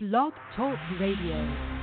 Blog Talk Radio.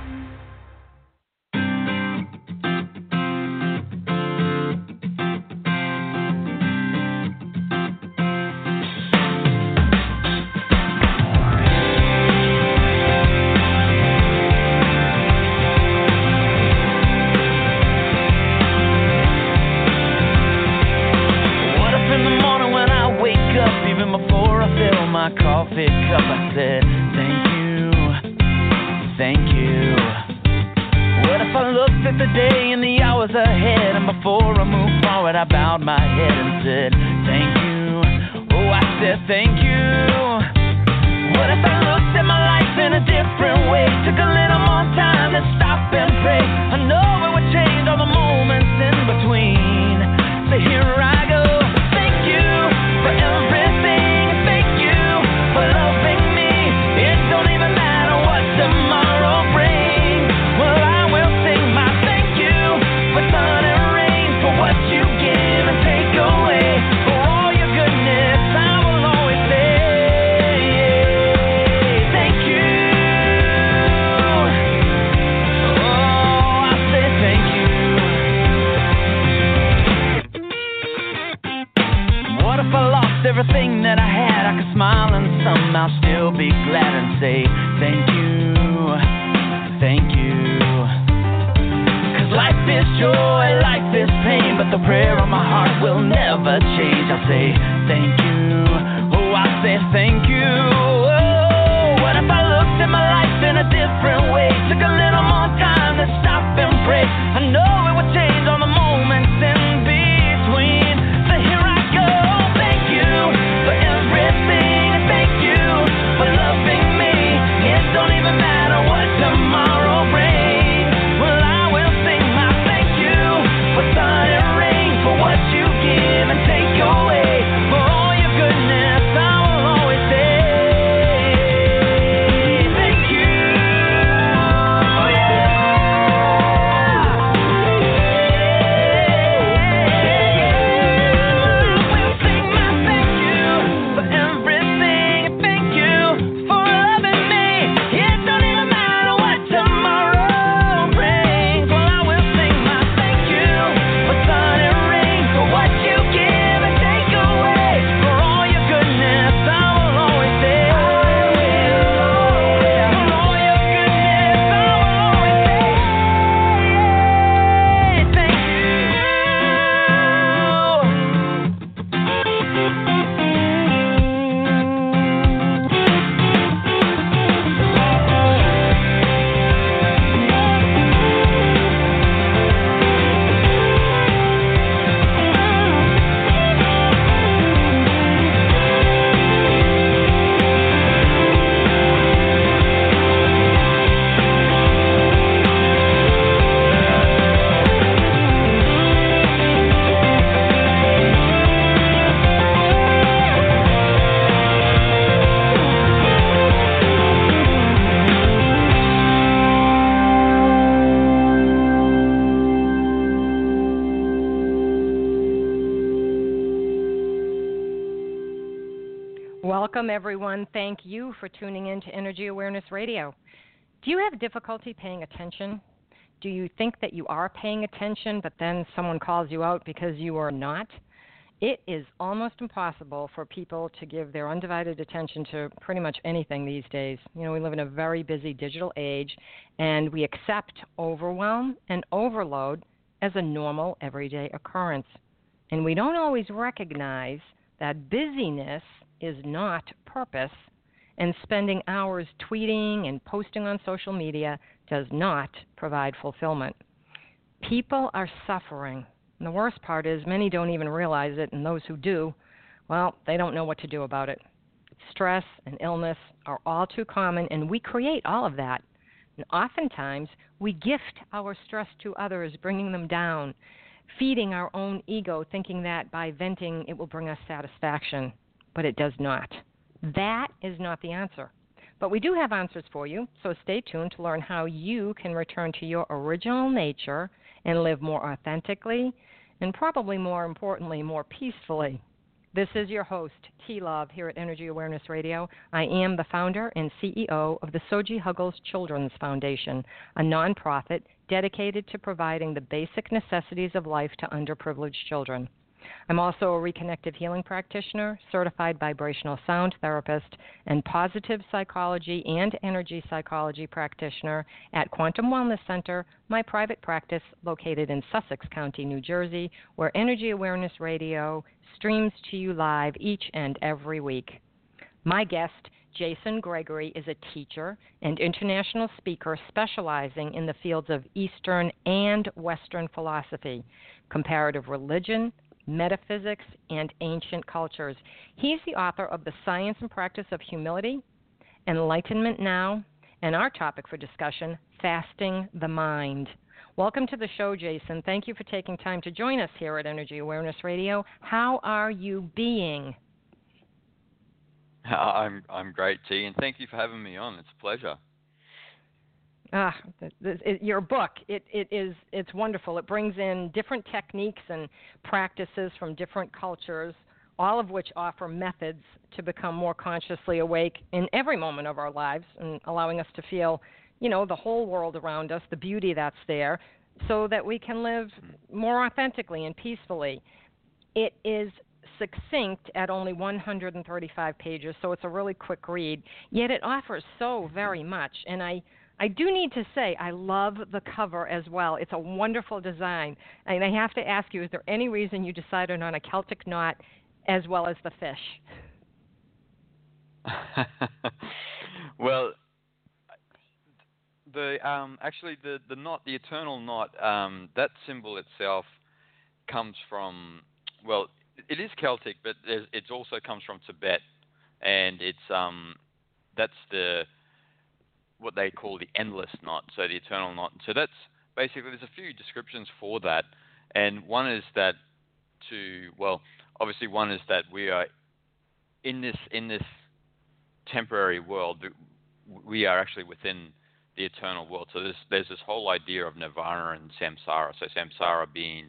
for tuning in to Energy Awareness Radio. Do you have difficulty paying attention? Do you think that you are paying attention, but then someone calls you out because you are not? It is almost impossible for people to give their undivided attention to pretty much anything these days. You know, we live in a very busy digital age, and we accept overwhelm and overload as a normal, everyday occurrence. And we don't always recognize that busyness is not purpose and spending hours tweeting and posting on social media does not provide fulfillment. People are suffering. And the worst part is, many don't even realize it, and those who do, well, they don't know what to do about it. Stress and illness are all too common, and we create all of that. And oftentimes, we gift our stress to others, bringing them down, feeding our own ego, thinking that by venting it will bring us satisfaction, but it does not. That is not the answer. But we do have answers for you, so stay tuned to learn how you can return to your original nature and live more authentically and probably more importantly, more peacefully. This is your host, T Love, here at Energy Awareness Radio. I am the founder and CEO of the Soji Huggles Children's Foundation, a nonprofit dedicated to providing the basic necessities of life to underprivileged children. I'm also a reconnective healing practitioner, certified vibrational sound therapist, and positive psychology and energy psychology practitioner at Quantum Wellness Center, my private practice located in Sussex County, New Jersey, where Energy Awareness Radio streams to you live each and every week. My guest, Jason Gregory, is a teacher and international speaker specializing in the fields of Eastern and Western philosophy, comparative religion, metaphysics, and ancient cultures. He's the author of The Science and Practice of Humility, Enlightenment Now, and our topic for discussion, Fasting the Mind. Welcome to the show, Jason. Thank you for taking time to join us here at Energy Awareness Radio. How are you being? I'm I'm great, T, and thank you for having me on. It's a pleasure. Ah, your book it, it is it's wonderful. It brings in different techniques and practices from different cultures, all of which offer methods to become more consciously awake in every moment of our lives, and allowing us to feel, you know, the whole world around us, the beauty that's there, so that we can live more authentically and peacefully. It is succinct at only 135 pages, so it's a really quick read. Yet it offers so very much, and I I do need to say I love the cover as well. It's a wonderful design. And I have to ask you, is there any reason you decided on a Celtic knot as well as the fish? well, the um, actually the the knot, the eternal knot, um, that symbol itself comes from well, it is Celtic, but it also comes from Tibet, and it's um, that's the what they call the endless knot, so the eternal knot. So that's basically there's a few descriptions for that, and one is that to well, obviously one is that we are in this in this temporary world. We are actually within the eternal world. So there's there's this whole idea of nirvana and samsara. So samsara being,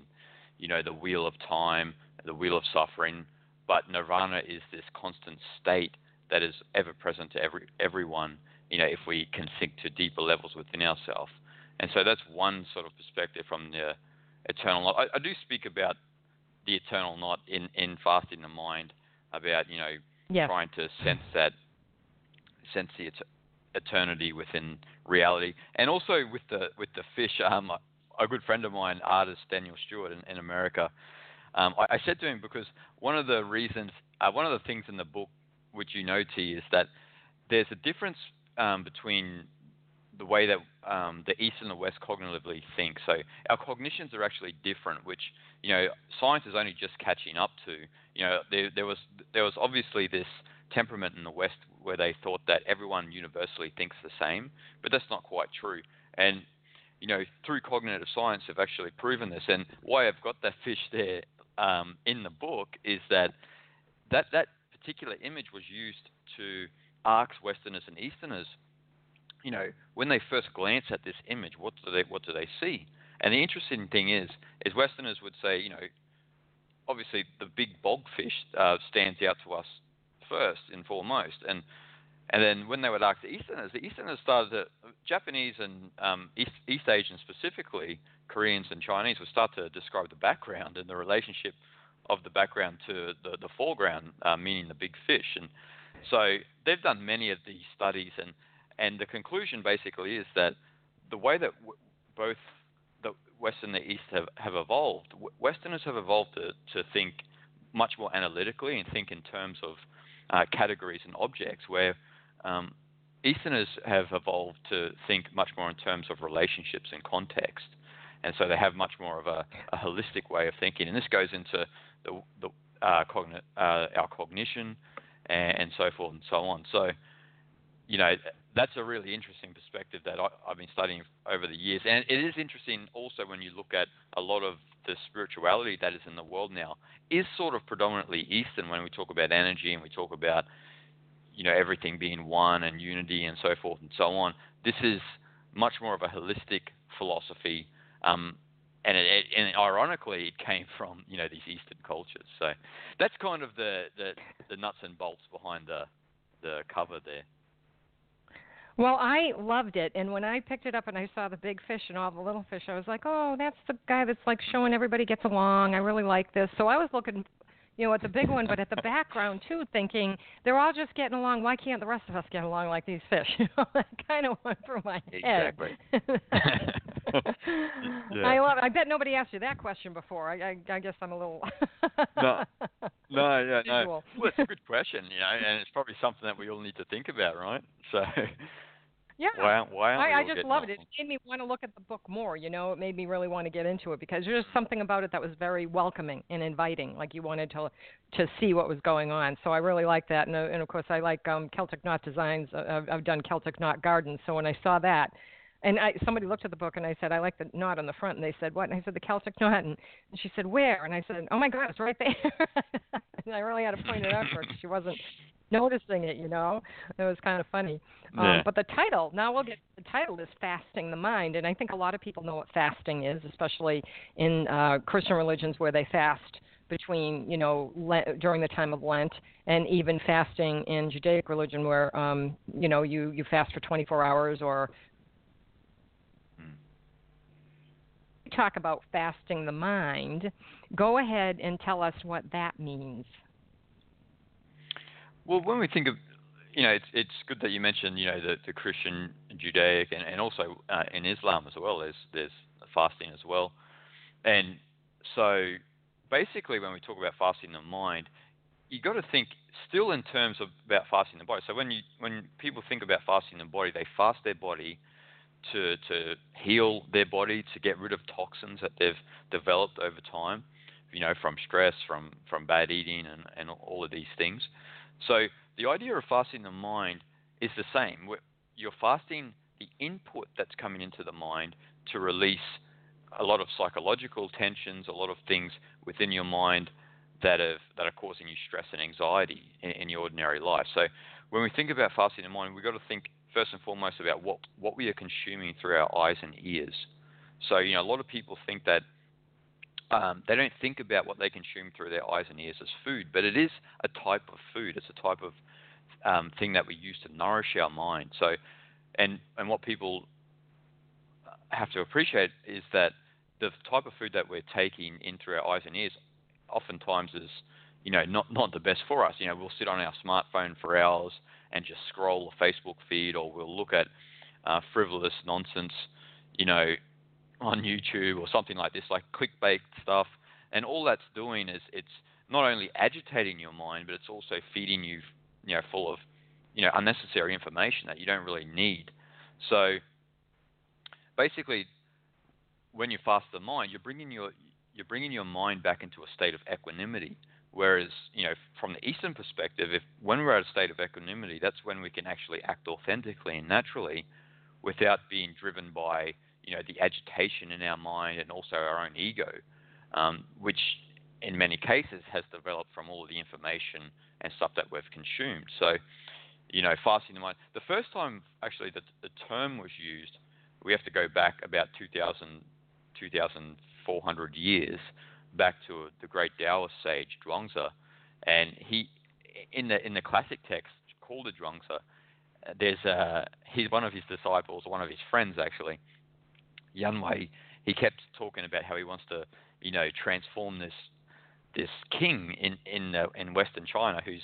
you know, the wheel of time, the wheel of suffering, but nirvana is this constant state that is ever present to every everyone you know, if we can sink to deeper levels within ourselves. And so that's one sort of perspective from the eternal knot. I, I do speak about the eternal knot in, in fasting the mind, about you know trying to sense that sense the eternity within reality, and also with the with the fish. Um, a good friend of mine, artist Daniel Stewart in, in America, um, I, I, said to him because one of the reasons, uh, one of the things in the book which you know, T, is that there's a difference um, between the way that um, the East and the West cognitively think. So our cognitions are actually different, which you know science is only just catching up to. You know, there, there was there was obviously this temperament in the West where they thought that everyone universally thinks the same, but that's not quite true. And you know, through cognitive science, have actually proven this. And why I've got that fish there um, in the book is that that that particular image was used to ask Westerners and Easterners, you know, when they first glance at this image, what do they what do they see? And the interesting thing is, is Westerners would say, you know, obviously the big bogfish uh, stands out to us first and foremost, and and then when they would ask the Easterners, the Easterners started to Japanese and um, East, East Asians specifically, Koreans and Chinese would start to describe the background and the relationship of the background to the, the foreground, uh, meaning the big fish. And so they've done many of these studies, and and the conclusion basically is that the way that w- both the West and the East have, have evolved, Westerners have evolved to, to think much more analytically and think in terms of uh, categories and objects, where um, Easterners have evolved to think much more in terms of relationships and context. And so they have much more of a, a holistic way of thinking. And this goes into the, the uh, cogni- uh, our cognition, and, and so forth and so on. So, you know, that's a really interesting perspective that I, have been studying over the years. And it is interesting also when you look at a lot of the spirituality that is in the world now is sort of predominantly Eastern when we talk about energy and we talk about, you know, everything being one and unity and so forth and so on. This is much more of a holistic philosophy. Um, and it, and ironically, it came from you know these Eastern cultures. So that's kind of the the, the nuts and bolts behind the the cover there. Well, I loved it, and when I picked it up and I saw the big fish and all the little fish, I was like, "Oh, that's the guy that's like showing everybody gets along. I really like this." So I was looking you know, at the big one, but at the background too, thinking they're all just getting along. Why can't the rest of us get along like these fish? You know, that kind of went through my head. Exactly. yeah. I love. It. I bet nobody asked you that question before. I, I, I guess I'm a little. no, no, yeah, no. Well, it's a good question, you know, and it's probably something that we all need to think about, right? So. Yeah. Why, why I, I just loved it. It made me want to look at the book more. You know, it made me really want to get into it because there's something about it that was very welcoming and inviting. Like you wanted to to see what was going on. So I really like that. And, uh, and of course, I like um, Celtic Knot Designs. Uh, I've, I've done Celtic Knot Gardens. So when I saw that, and I, somebody looked at the book and I said, I like the knot on the front. And they said, what? And I said, the Celtic knot. And, and she said, where? And I said, oh my God, it's right there. and I really had to point it out for her because she wasn't noticing it, you know. It was kind of funny. Um, yeah. But the title, now we'll get the title is Fasting the Mind. And I think a lot of people know what fasting is, especially in uh, Christian religions where they fast between, you know, Lent, during the time of Lent, and even fasting in Judaic religion where, um, you know, you, you fast for 24 hours or talk about fasting the mind, go ahead and tell us what that means. Well, when we think of, you know, it's it's good that you mentioned, you know, the, the Christian, Judaic, and, and also uh, in Islam as well. There's there's fasting as well, and so basically when we talk about fasting the mind, you got to think still in terms of about fasting the body. So when you when people think about fasting the body, they fast their body to to heal their body, to get rid of toxins that they've developed over time, you know, from stress, from from bad eating, and and all of these things. So the idea of fasting the mind is the same. You're fasting the input that's coming into the mind to release a lot of psychological tensions, a lot of things within your mind that have that are causing you stress and anxiety in, in your ordinary life. So when we think about fasting the mind, we've got to think first and foremost about what, what we are consuming through our eyes and ears. So, you know, a lot of people think that um, they don't think about what they consume through their eyes and ears as food, but it is a type of food. It's a type of um, thing that we use to nourish our mind. So, and and what people have to appreciate is that the type of food that we're taking in through our eyes and ears, oftentimes is you know not not the best for us. You know, we'll sit on our smartphone for hours and just scroll a Facebook feed, or we'll look at uh, frivolous nonsense, you know, on YouTube or something like this, like clickbait stuff. And all that's doing is it's not only agitating your mind, but it's also feeding you, you know, full of, you know, unnecessary information that you don't really need. So basically, when you fast the mind, you're bringing your you're bringing your mind back into a state of equanimity. Whereas, you know, from the Eastern perspective, if when we're at a state of equanimity, that's when we can actually act authentically and naturally, without being driven by, you know, the agitation in our mind and also our own ego, um, which in many cases has developed from all the information and stuff that we've consumed. So, you know, fasting the mind. The first time actually that the term was used, we have to go back about 2,000, 2,400 years back to the great Taoist sage Zhuangzi, and he in the in the classic text called the Zhuangzi, there's uh, he's one of his disciples, one of his friends actually, Yan Hui. He kept talking about how he wants to, you know, transform this this king in in uh, in Western China who's,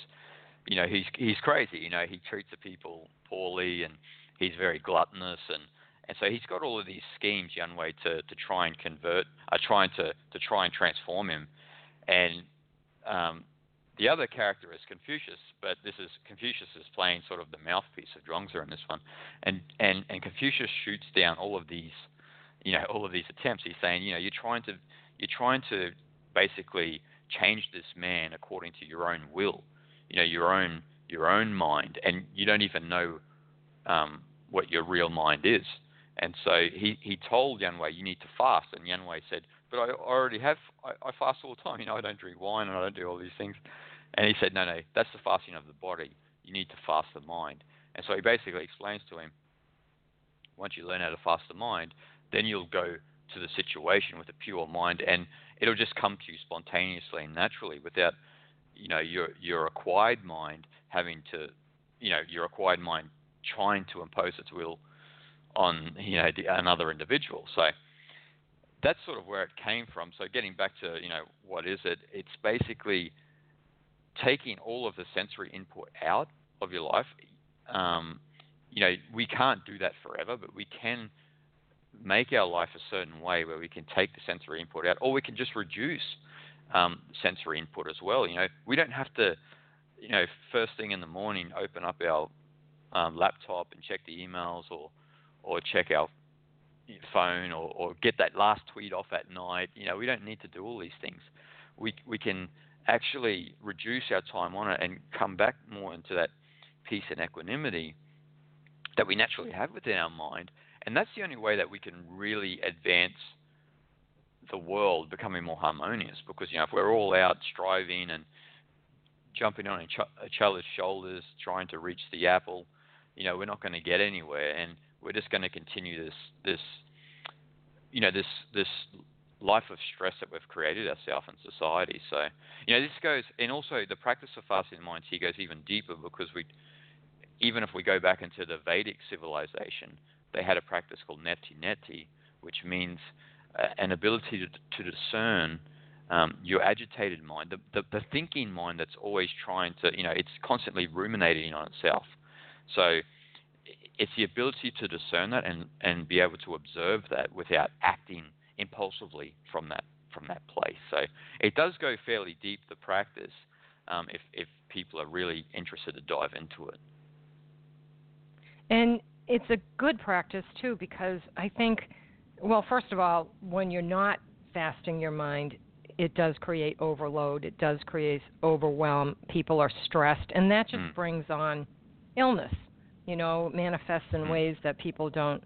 you know, he's he's crazy. You know, he treats the people poorly and he's very gluttonous and and so he's got all of these schemes, Yan Hui, to, to try and convert, uh, trying to, to try and transform him. And um, the other character is Confucius, but this is Confucius is playing sort of the mouthpiece of Zhuangzi in this one, and and and Confucius shoots down all of these, you know, all of these attempts. He's saying, you know, you're trying to you're trying to basically change this man according to your own will, you know, your own your own mind, and you don't even know um, what your real mind is. And so he, he told Yan Hui, you need to fast. And Yan Hui said, but I already have, I, I fast all the time. You know, I don't drink wine and I don't do all these things. And he said, no, no, that's the fasting of the body. You need to fast the mind. And so he basically explains to him, once you learn how to fast the mind, then you'll go to the situation with a pure mind, and it'll just come to you spontaneously and naturally without you know your your acquired mind having to you know your acquired mind trying to impose its will on you know the, another individual. So that's sort of where it came from. So getting back to you know what is it? It's basically taking all of the sensory input out of your life. Um, you know we can't do that forever, but we can make our life a certain way where we can take the sensory input out, or we can just reduce um, sensory input as well. You know, we don't have to, you know, first thing in the morning open up our um, laptop and check the emails, or or check our phone, or, or get that last tweet off at night. You know, we don't need to do all these things. We we can actually reduce our time on it and come back more into that peace and equanimity that we naturally have within our mind and that's the only way that we can really advance the world becoming more harmonious. Because you know, if we're all out striving and jumping on each other's shoulders, trying to reach the apple, you know, we're not going to get anywhere, and we're just going to continue this this you know this this life of stress that we've created ourselves in society. So you know, this goes, and also the practice of fasting the mind here goes even deeper because we even if we go back into the Vedic civilization, they had a practice called neti neti, which means uh, an ability to, to discern um, your agitated mind, the, the, the, thinking mind that's always trying to, you know, it's constantly ruminating on itself. So it's the ability to discern that and, and be able to observe that without acting impulsively from that from that place. So it does go fairly deep the practice um, if if people are really interested to dive into it. And it's a good practice too because I think, well, first of all, when you're not fasting your mind, it does create overload. It does create overwhelm. People are stressed, and that just mm. brings on illness. You know, manifests in mm. ways that people don't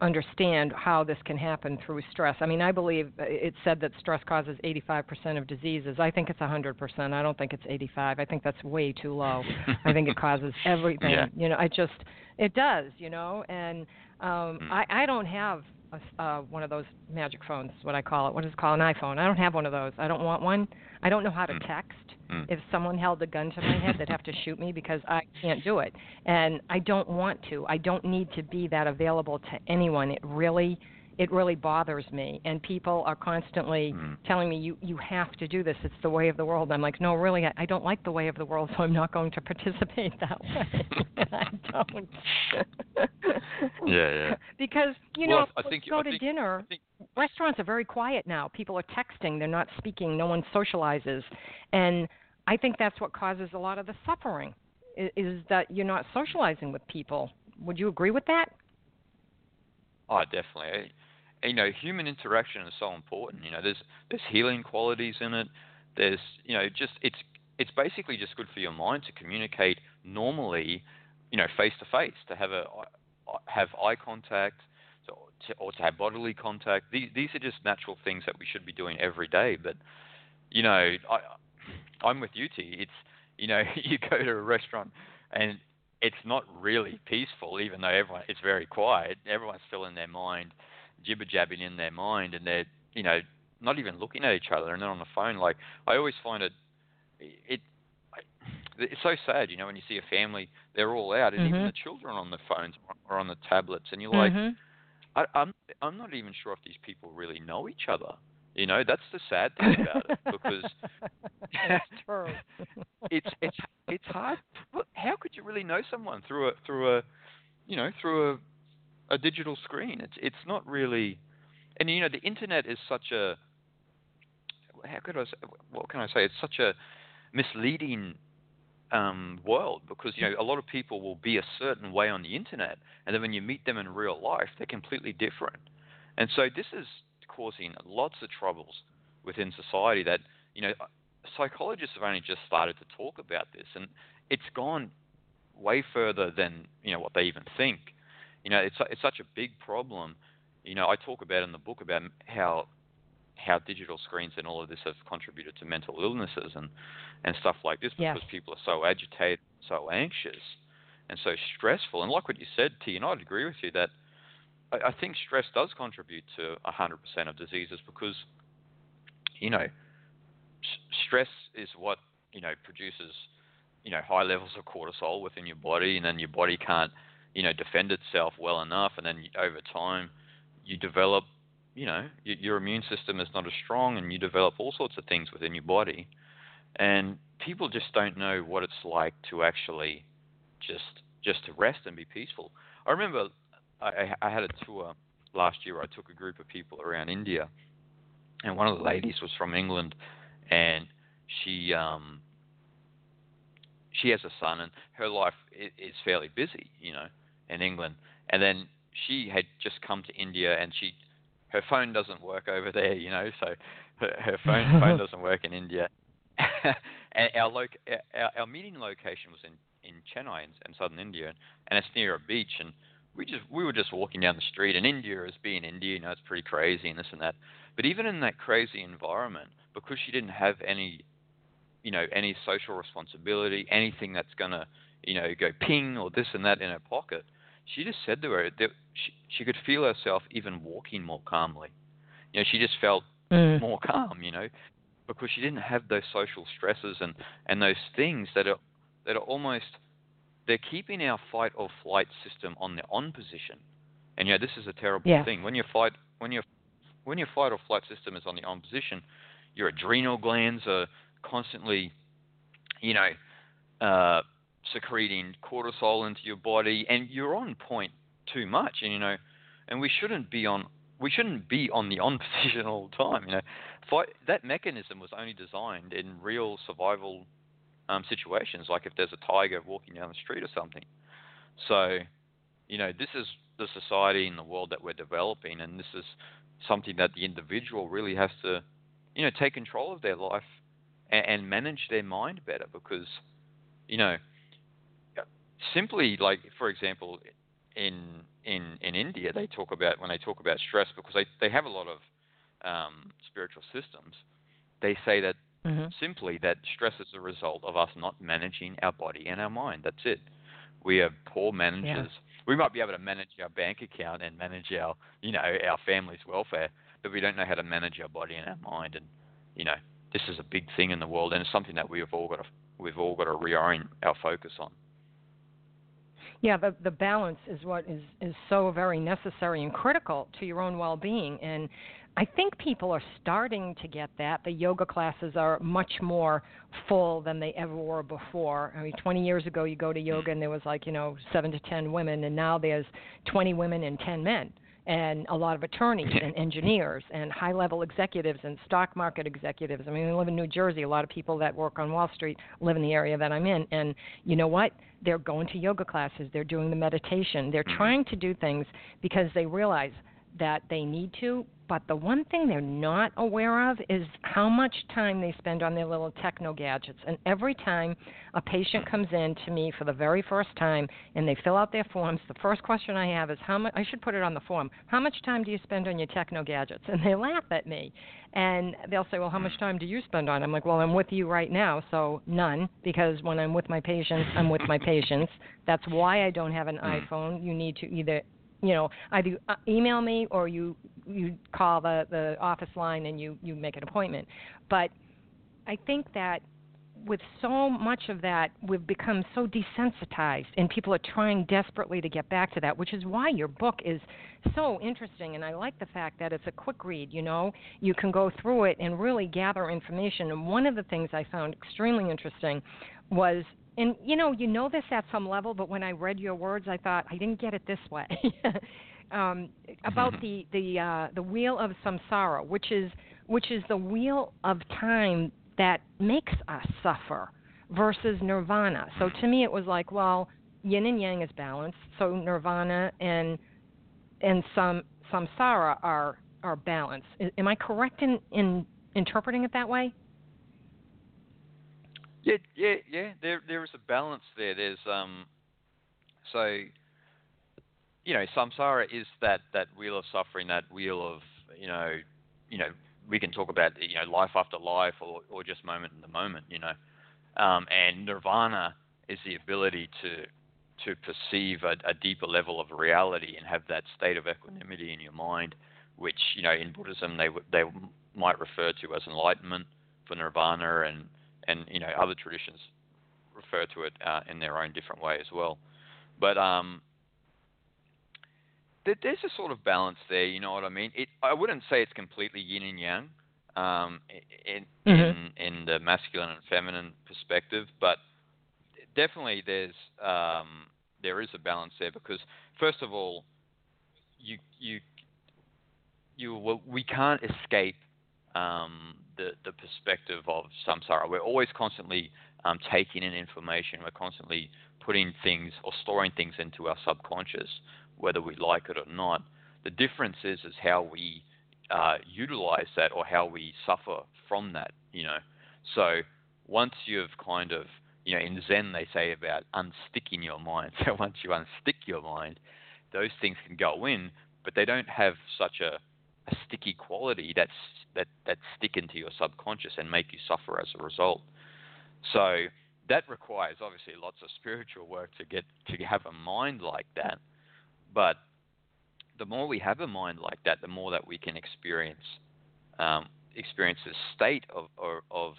understand how this can happen through stress. I mean, I believe it's said that stress causes 85% of diseases. I think it's 100%. I don't think it's 85. I think that's way too low. I think it causes everything. Yeah. You know, I just it does, you know, and um mm. I I don't have a, uh, one of those magic phones, what I call it. What is it called? An iPhone. I don't have one of those. I don't want one. I don't know how to mm. text. Mm. If someone held a gun to my head, they'd have to shoot me because I can't do it. And I don't want to. I don't need to be that available to anyone. It really it really bothers me. And people are constantly mm. telling me you you have to do this. It's the way of the world. I'm like no really I, I don't like the way of the world so i'm not going to participate that way. I don't. Yeah yeah. Because you well, know I think, go I to think, dinner think, restaurants are very quiet now. People are texting. They're not speaking. No one socializes. And i think that's what causes a lot of the suffering is, is that you're not socializing with people. Would you agree with that? Oh, definitely you know, human interaction is so important. You know, there's there's healing qualities in it. There's you know, just it's it's basically just good for your mind to communicate normally, you know, face to face, to have a uh, uh, have eye contact, to, or to have bodily contact. These these are just natural things that we should be doing every day. But you know, I I'm with you, T. It's you know, you go to a restaurant and it's not really peaceful, even though everyone it's very quiet. Everyone's still in their mind jibber jabbing in their mind, and they're you know not even looking at each other, and they're on the phone. Like I always find it it it's so sad, you know, when you see a family, they're all out, and mm-hmm. even the children on the phones or on the tablets, and you're like, mm-hmm. I, I'm I'm not even sure if these people really know each other. You know, that's the sad thing about it because it's it's it's hard. How could you really know someone through a through a you know through a a digital screen. It's it's not really, and you know the internet is such a how could I say, what can I say? It's such a misleading um, world because you know a lot of people will be a certain way on the internet, and then when you meet them in real life, they're completely different. And so this is causing lots of troubles within society. That you know psychologists have only just started to talk about this, and it's gone way further than you know what they even think you know, it's it's such a big problem. You know, I talk about in the book about how how digital screens and all of this have contributed to mental illnesses and and stuff like this because yes. people are so agitated, so anxious, and so stressful. And like what you said, T, and I'd agree with you that I, I think stress does contribute to 100% of diseases because, you know, stress is what you know produces, you know, high levels of cortisol within your body, and then your body can't, you know, defend itself well enough, and then over time, you develop, you know, your, your immune system is not as strong, and you develop all sorts of things within your body, and people just don't know what it's like to actually just just to rest and be peaceful. I remember I, I had a tour last year. I took a group of people around India, and one of the ladies was from England, and she um, she has a son, and her life is fairly busy, you know, in England. And then she had just come to India, and she her phone doesn't work over there, you know, so her, her phone phone doesn't work in India. and our, loc- our our meeting location was in in Chennai in, in southern India, and it's near a beach, and we just we were just walking down the street, and India is being India, you know, it's pretty crazy and this and that. But even in that crazy environment, because she didn't have any, you know, any social responsibility, anything that's gonna, you know, go ping or this and that in her pocket, she just said to her that she, she could feel herself even walking more calmly. You know, she just felt Mm. more calm, you know, because she didn't have those social stresses and and those things that are that are almost they're keeping our fight or flight system on the on position. And you know, this is a terrible Yeah. thing. When your fight when your when your fight or flight system is on the on position, your adrenal glands are constantly, you know, uh, secreting cortisol into your body, and you're on point too much. And you know, and we shouldn't be on we shouldn't be on the on position all the time. You know, fight, that mechanism was only designed in real survival um, situations, like if there's a tiger walking down the street or something. So, you know, this is the society and the world that we're developing, and this is something that the individual really has to, you know, take control of their life and, and manage their mind better because, you know, simply like for example, in in in India they talk about when they talk about stress because they they have a lot of um, spiritual systems. They say that hmm simply that stress is a result of us not managing our body and our mind. That's it. We are poor managers. We might be able to manage our bank account and manage our, you know, our family's welfare, but we don't know how to manage our body and our mind. And you know, this is a big thing in the world, and it's something that we've all got to we've all got to reorient our focus on. Yeah, the the balance is what is is so very necessary and critical to your own well-being and I think people are starting to get that. The yoga classes are much more full than they ever were before. I mean, 20 years ago, you go to yoga and there was like, you know, 7 to 10 women, and now there's 20 women and 10 men, and a lot of attorneys and engineers and high level executives and stock market executives. I mean, we live in New Jersey. A lot of people that work on Wall Street live in the area that I'm in. And you know what? They're going to yoga classes, they're doing the meditation, they're mm-hmm. trying to do things because they realize that they need to, but the one thing they're not aware of is how much time they spend on their little techno gadgets. And every time a patient comes in to me for the very first time and they fill out their forms, the first question I have is how much I should put it on the form. How much time do you spend on your techno gadgets? And they laugh at me. And they'll say, "Well, how much time do you spend on?" I'm like, "Well, I'm with you right now, so none because when I'm with my patients, I'm with my patients. That's why I don't have an mm. iPhone. You need to either you know either uh, email me or you you call the the office line and you you make an appointment. But i think that with so much of that we've become so desensitized and people are trying desperately to get back to that which is why your book is so interesting. And i like the fact that it's a quick read you know? You can go through it and really gather information. And one of the things i found extremely interesting was and you know you know this at some level but when i read your words i thought i didn't get it this way. Um, about the the uh, the wheel of samsara which is which is the wheel of time that makes us suffer versus nirvana. So to me it was like well yin and yang is balanced so nirvana and and some samsara are are balanced. Am i correct in in interpreting it that way Yeah, yeah, yeah. There, there is a balance there. There's um, so you know, samsara is that that wheel of suffering, that wheel of you know, you know, we can talk about you know life after life or or just moment in the moment, you know, um, and nirvana is the ability to to perceive a, a, deeper level of reality and have that state of equanimity in your mind, which you know in Buddhism they they might refer to as enlightenment for nirvana, and and you know other traditions refer to it uh, in their own different way as well. But um, there, there's a sort of balance there. You know what I mean? It, I wouldn't say it's completely yin and yang um, in, mm-hmm. in in the masculine and feminine perspective, but definitely there's um, there is a balance there because first of all, you you you well, we can't escape um, the the perspective of samsara. We're always constantly um, taking in information. We're constantly putting things or storing things into our subconscious, whether we like it or not. The difference is is how we uh, utilize that or how we suffer from that. You know, so once you've kind of you know, in Zen they say about unsticking your mind. So once you unstick your mind, those things can go in, but they don't have such a, a sticky quality that's that that stick into your subconscious and make you suffer as a result. So that requires obviously lots of spiritual work to get to have a mind like that. But the more we have a mind like that, the more that we can experience um, experience a state of, of, of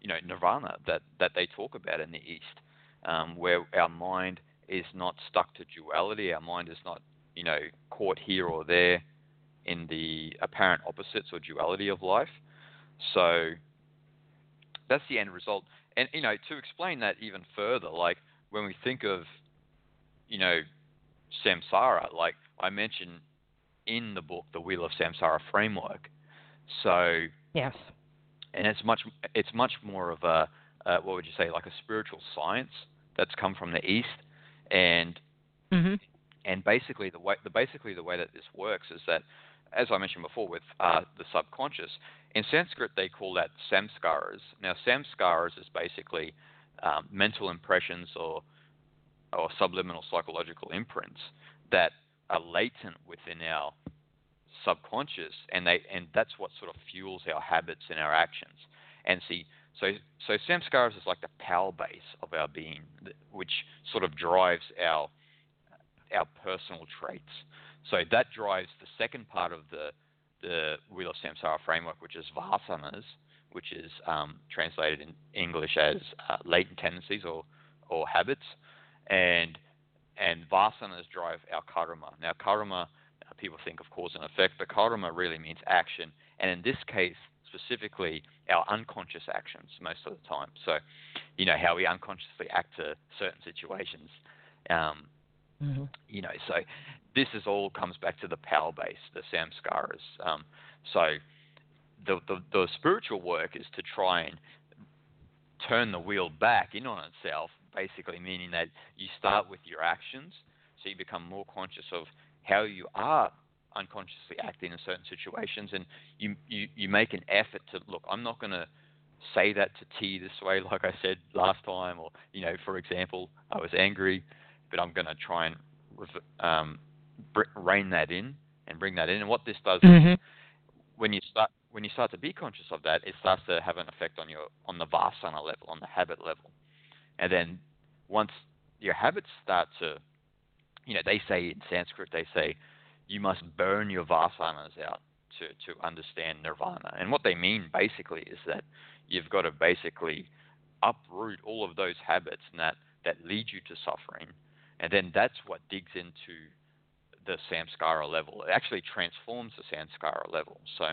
you know nirvana that that they talk about in the East, um, where our mind is not stuck to duality. Our mind is not you know caught here or there in the apparent opposites or duality of life. So that's the end result. And you know to explain that even further, like when we think of you know samsara, like I mentioned in the book, the Wheel of Samsara framework. So yes, and it's much it's much more of a uh, what would you say like a spiritual science that's come from the east and mm-hmm. and basically the way the basically the way that this works is that as I mentioned before with uh, the subconscious in Sanskrit they call that samskaras now samskaras is basically um, mental impressions or or subliminal psychological imprints that are latent within our subconscious, and they and that's what sort of fuels our habits and our actions. And see, so so samskaras is like the power base of our being, which sort of drives our our personal traits. So that drives the second part of the the Wheel of Samsara framework, which is vasanas, which is um, translated in English as uh, latent tendencies or or habits, and and vasanas drive our karma. Now karma people think of cause and effect, but karma really means action. And in this case, specifically, our unconscious actions most of the time. So, you know, how we unconsciously act to certain situations. Um, mm-hmm. You know, so this is all comes back to the power base, the samskaras. Um, so, the, the, the spiritual work is to try and turn the wheel back in on itself, basically meaning that you start with your actions, so you become more conscious of how you are unconsciously acting in certain situations, and you you, you make an effort to look. I'm not going to say that to T this way, like I said last time, or you know, for example, I was angry, but I'm going to try and um, rein that in and bring that in. And what this does mm-hmm. is, when you start when you start to be conscious of that, it starts to have an effect on your on the vasana level, on the habit level, and then once your habits start to you know, they say in Sanskrit, they say you must burn your vasanas out to, to understand nirvana. And what they mean basically is that you've got to basically uproot all of those habits and that, that lead you to suffering. And then that's what digs into the samskara level. It actually transforms the samskara level. So,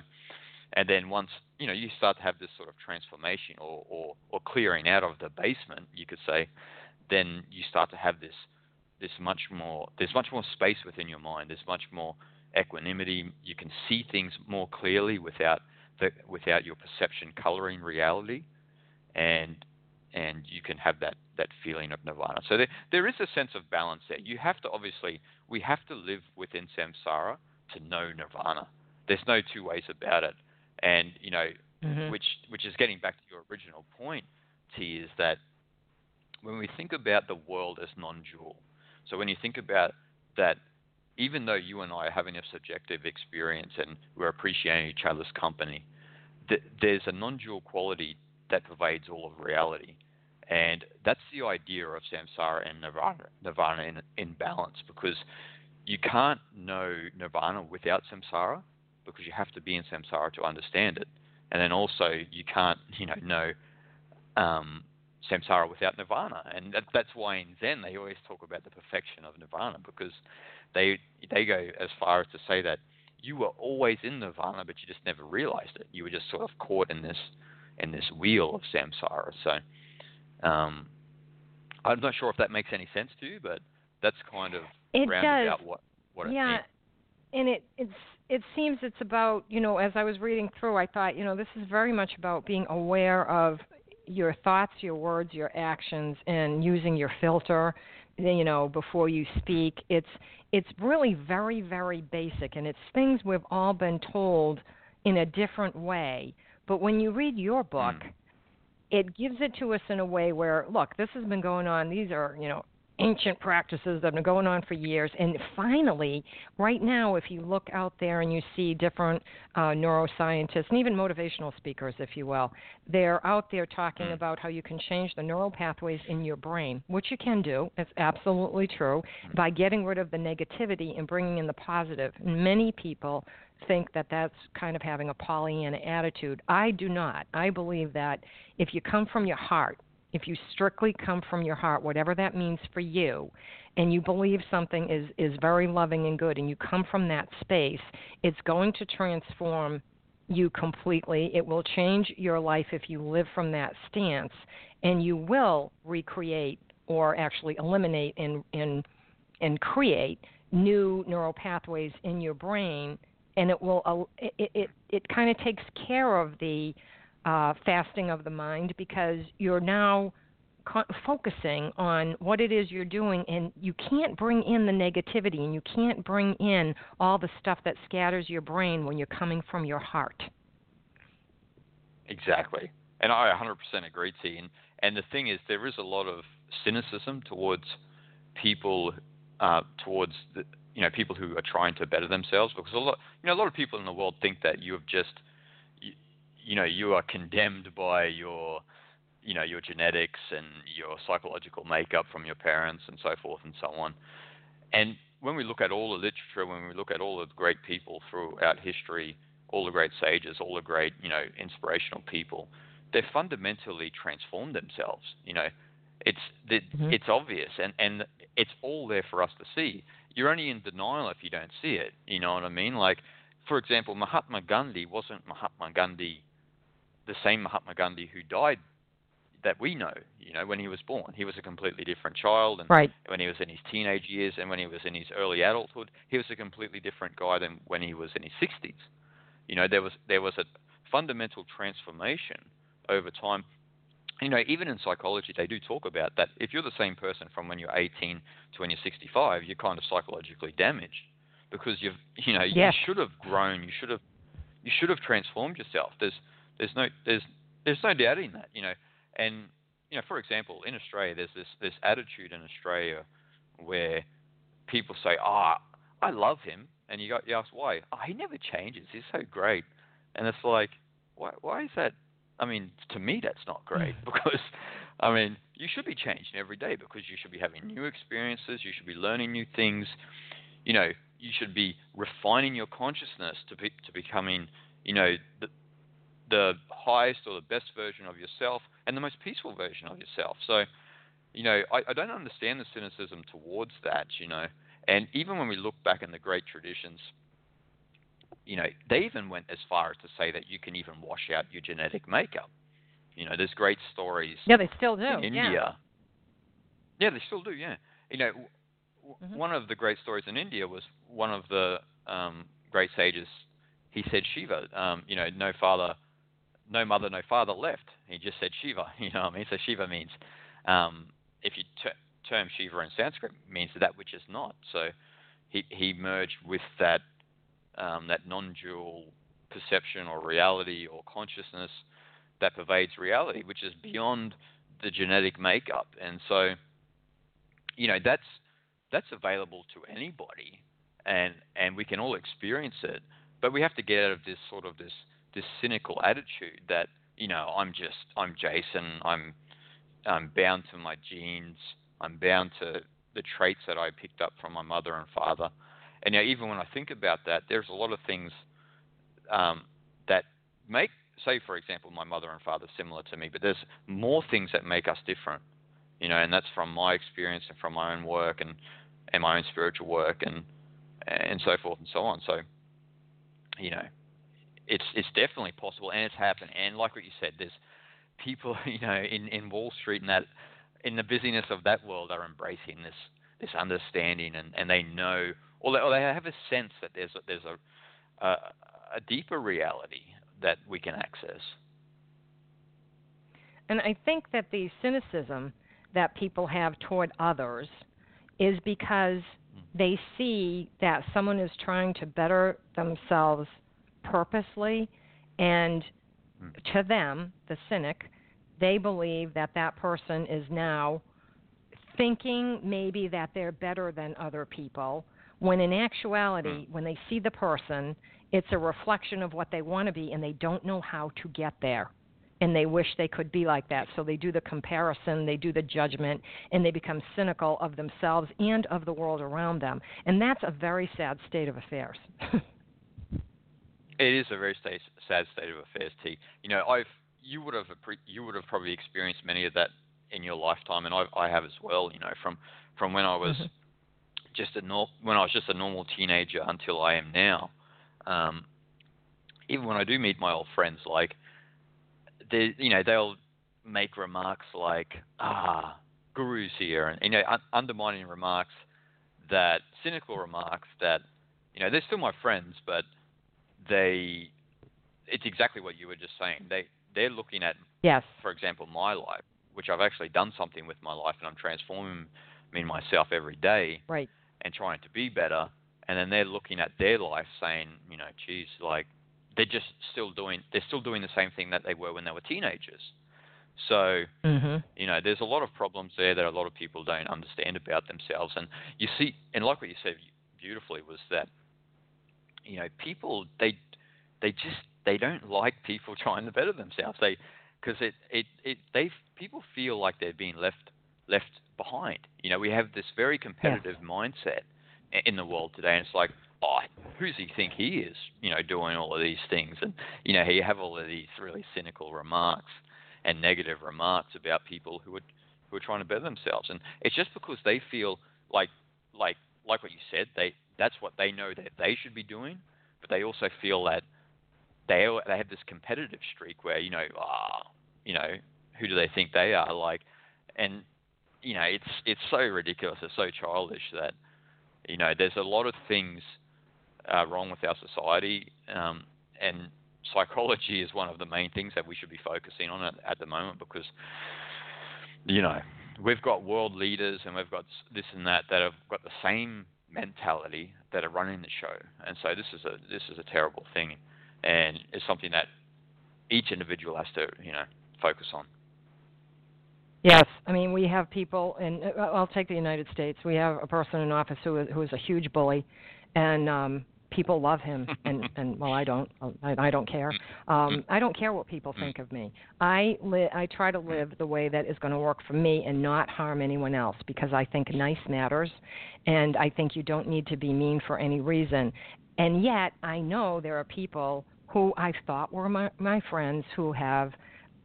and then once you know you start to have this sort of transformation or, or, or clearing out of the basement, you could say, then you start to have this there's much more there's much more space within your mind. There's much more equanimity. You can see things more clearly without the, without your perception coloring reality, and and you can have that that feeling of nirvana. So there there is a sense of balance there. You have to obviously we have to live within samsara to know nirvana. There's no two ways about it. And you know, mm-hmm. which which is getting back to your original point, T, is that when we think about the world as non-dual, so when you think about that, even though you and I are having a subjective experience and we're appreciating each other's company, th- there's a non-dual quality that pervades all of reality. And that's the idea of samsara and nirvana, nirvana in, in balance because you can't know nirvana without samsara because you have to be in samsara to understand it. And then also you can't, you know, know um, samsara without nirvana. And that, that's why in Zen they always talk about the perfection of nirvana because they they go as far as to say that you were always in nirvana, but you just never realized it. You were just sort of caught in this in this wheel of samsara. So um, I'm not sure if that makes any sense to you, but that's kind of it roundabout does. what what yeah, it and it it's it seems it's about you know as I was reading through, I thought you know this is very much about being aware of your thoughts, your words, your actions, and using your filter. You know before you speak. It's it's really very very basic, and it's things we've all been told in a different way. But when you read your book, Mm. It gives it to us in a way where look, this has been going on. These are you know ancient practices that have been going on for years. And finally, right now, if you look out there and you see different uh, neuroscientists and even motivational speakers, if you will, they're out there talking Mm. about how you can change the neural pathways in your brain, which you can do. It's absolutely true by getting rid of the negativity and bringing in the positive. And many people think that that's kind of having a Pollyanna attitude. I do not. I believe that if you come from your heart, if you strictly come from your heart, whatever that means for you, and you believe something is, is very loving and good, and you come from that space, it's going to transform you completely. It will change your life if you live from that stance, and you will recreate or actually eliminate and, and, and create new neural pathways in your brain. And it will it it, it kind of takes care of the uh, fasting of the mind because you're now co- focusing on what it is you're doing, and you can't bring in the negativity and you can't bring in all the stuff that scatters your brain when you're coming from your heart. Exactly. And I 100% agree, T. And, and the thing is, there is a lot of cynicism towards people, uh, towards the, you know people who are trying to better themselves, because a lot, you know, a lot of people in the world think that you have just, you, you know, you are condemned by your, you know, your genetics and your psychological makeup from your parents and so forth and so on. And when we look at all the literature, when we look at all the great people throughout history, all the great sages, all the great, you know, inspirational people, they've fundamentally transformed themselves. You know, it's the, Mhm. it's obvious and and it's all there for us to see. You're only in denial if you don't see it. You know what I mean? Like, for example, Mahatma Gandhi wasn't Mahatma Gandhi the same Mahatma Gandhi who died that we know. You know, when he was born, he was a completely different child, and Right. when he was in his teenage years and when he was in his early adulthood, he was a completely different guy than when he was in his 60s. You know, there was there was a fundamental transformation over time. You know, even in psychology, they do talk about that. If you're the same person from when you're 18 to when you're 65, you're kind of psychologically damaged because you've, you know, Yes. you should have grown. You should have, you should have transformed yourself. There's, there's no, there's, there's no doubting that. You know, and you know, for example, in Australia, there's this this attitude in Australia where people say, "Ah, I love him," and you got you ask why? Oh, he never changes. He's so great, and it's like, why? Why is that? I mean, to me, that's not great because, I mean, you should be changing every day because you should be having new experiences. You should be learning new things. You know, you should be refining your consciousness to be to becoming, you know, the the highest or the best version of yourself and the most peaceful version of yourself. So, you know, I, I don't understand the cynicism towards that, you know. And even when we look back in the great traditions, you know, they even went as far as to say that you can even wash out your genetic makeup. You know, there's great stories Yeah, they still do. in yeah. India. Yeah, they still do. Yeah, you know, Mhm. one of the great stories in India was one of the um, great sages. He said Shiva. Um, you know, no father, no mother, no father left. He just said Shiva. You know what I mean? So Shiva means, um, if you ter- term Shiva in Sanskrit, means that which is not. So he he merged with that um, that non-dual perception or reality or consciousness that pervades reality, which is beyond the genetic makeup. And so, you know, that's that's available to anybody, and and we can all experience it. But we have to get out of this sort of this this cynical attitude that you know I'm just I'm Jason I'm I'm bound to my genes. I'm bound to the traits that I picked up from my mother and father. And now, even when I think about that, there's a lot of things um, that make, say, for example, my mother and father similar to me, but there's more things that make us different. You know, and that's from my experience and from my own work and and my own spiritual work and and so forth and so on. So, you know, it's it's definitely possible and it's happened. And like what you said, there's people, you know, in in Wall Street and that in the busyness of that world are embracing this this understanding and and they know or they, or they have a sense that there's a, there's a, a a deeper reality that we can access. And I think that the cynicism that people have toward others is because they see that someone is trying to better themselves purposely, and Hmm. to them, the cynic, they believe that that person is now thinking maybe that they're better than other people, when in actuality, Hmm. when they see the person, it's a reflection of what they want to be, and they don't know how to get there and they wish they could be like that. So they do the comparison, they do the judgment, and they become cynical of themselves and of the world around them. And that's a very sad state of affairs. It is a very sad state of affairs, T. You know, I've you would have you would have probably experienced many of that in your lifetime, and I, I have as well. You know, from from when I was Mhm. Just a nor- when I was just a normal teenager until I am now. Um, even when I do meet my old friends, like they, you know, they'll make remarks like, "Ah, gurus here," and you know, un- undermining remarks that cynical remarks that, you know, they're still my friends, but they, it's exactly what you were just saying. They they're looking at yes. for example, my life, which I've actually done something with my life and I'm transforming me myself every day Right. And trying to be better. And then they're looking at their life saying, you know, geez, like they're just still doing, they're still doing the same thing that they were when they were teenagers. So, Mhm. you know, there's a lot of problems there that a lot of people don't understand about themselves. And you see, and like what you said beautifully was that, you know, people they they just they don't like people trying to better themselves. They because it it it they people feel like they're being left left behind. You know, we have this very competitive mindset in the world today, and it's like, oh, who's he think he is? You know, doing all of these things, and you know, you have all of these really cynical remarks and negative remarks about people who are who are trying to better themselves, and it's just because they feel like like like what you said, they that's what they know that they should be doing, but they also feel that they they have this competitive streak where you know ah you know who do they think they are like, and you know it's it's so ridiculous, it's so childish that you know there's a lot of things uh, wrong with our society, um, and psychology is one of the main things that we should be focusing on at, at the moment because you know we've got world leaders and we've got this and that that have got the same mentality that are running the show, and so this is a this is a terrible thing, and it's something that each individual has to you know focus on. Yes, I mean we have people, and uh, I'll take the United States. We have a person in office who is, who is a huge bully, and um, people love him. And and well, I don't. I, I don't care. Um, I don't care what people think of me. I li- I try to live the way that is going to work for me and not harm anyone else because I think nice matters, and I think you don't need to be mean for any reason. And yet, I know there are people who I thought were my, my friends who have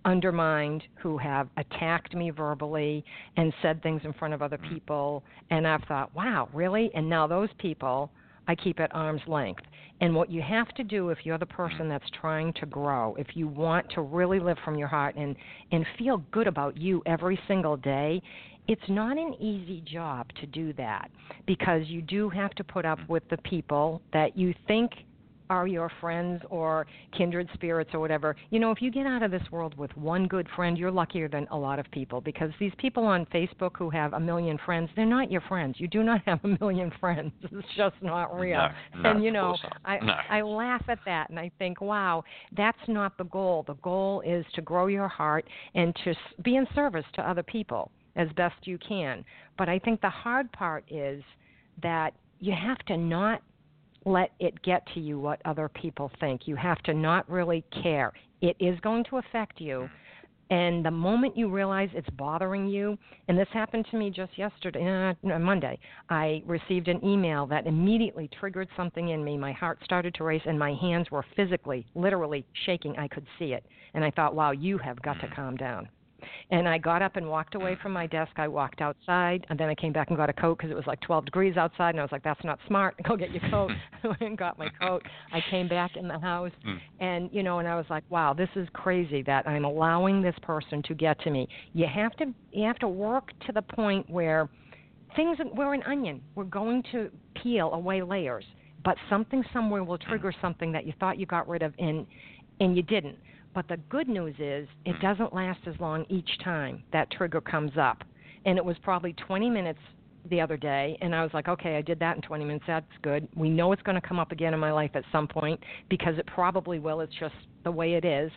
undermined, who have attacked me verbally and said things in front of other mm. people. And I've thought, wow, really? And now those people I keep at arm's length. And what you have to do if you're the mm. person that's trying to grow, if you want to really live from your heart and, and feel good about you every single day, it's not an easy job to do that because you do have to put up mm. with the people that you think are your friends or kindred spirits or whatever. You know, if you get out of this world with one good friend, you're luckier than a lot of people because these people on Facebook who have a million friends, they're not your friends. You do not have a million friends. It's just not real. No, no, and you know. I No. I laugh at that and I think, wow, that's not the goal. The goal is to grow your heart and to s- be in service to other people as best you can. But I think the hard part is that you have to not let it get to you what other people think. You have to not really care. It is going to affect you, mm-hmm. And the moment you realize it's bothering you, and this happened to me just yesterday, uh, no, Monday, I received an email that immediately triggered something in me. My heart started to race, and my hands were physically, literally shaking. I could see it. And I thought, wow, you have got to mm-hmm. calm down. And I got up and walked away from my desk. I walked outside, and then I came back and got a coat because it was like 12 degrees outside. And I was like, "That's not smart. Go get your coat." I went and got my coat. I came back in the house, Mm. and you know, and I was like, "Wow, this is crazy that I'm allowing this person to get to me." You have to, you have to work to the point where things. We're an onion. We're going to peel away layers, but something somewhere will trigger something that you thought you got rid of, and and you didn't. But the good news is it Mm. doesn't last as long each time that trigger comes up. And it was probably 20 minutes the other day, and I was like, okay, I did that in 20 minutes. That's good. We know it's going to come up again in my life at some point because it probably will. It's just the way it is.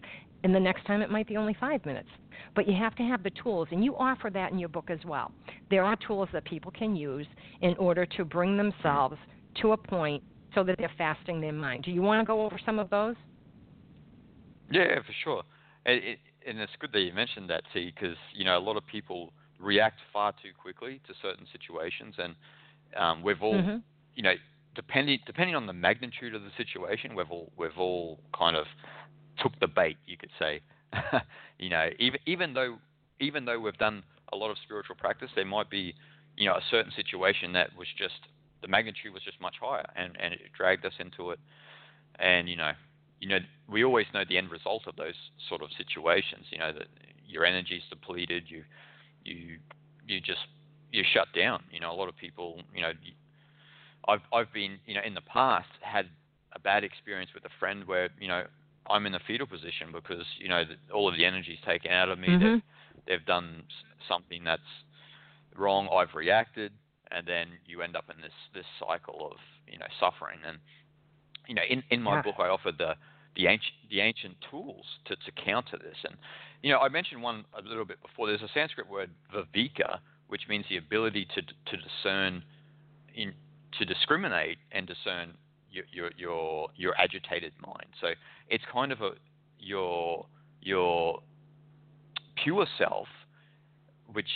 And the next time it might be only five minutes. But you have to have the tools, and you offer that in your book as well. There are tools that people can use in order to bring themselves to a point so that they're fasting their mind. Do you want to go over some of those? Yeah, for sure. It, it, and it's good that you mentioned that, T, because you know a lot of people react far too quickly to certain situations, and um, we've all, Mhm. you know, depending depending on the magnitude of the situation, we've all we've all kind of took the bait, you could say. you know, even even though even though we've done a lot of spiritual practice, there might be, you know, a certain situation that was just the magnitude was just much higher, and and it dragged us into it, and you know, you know, we always know the end result of those sort of situations. You know that your energy's depleted, you you you just you shut down. You know, a lot of people, you know, I've I've been, you know, in the past had a bad experience with a friend where you know I'm in the fetal position because you know that all of the energy's taken out of me. Mhm. They've, they've done something that's wrong. I've reacted, and then you end up in this this cycle of you know suffering. And you know, in in my Yeah. book, I offer the the ancient the ancient tools to to counter this. And you know, I mentioned one a little bit before. There's a Sanskrit word viveka, which means the ability to to discern in to discriminate and discern your your your, your agitated mind. So it's kind of a your your pure self, which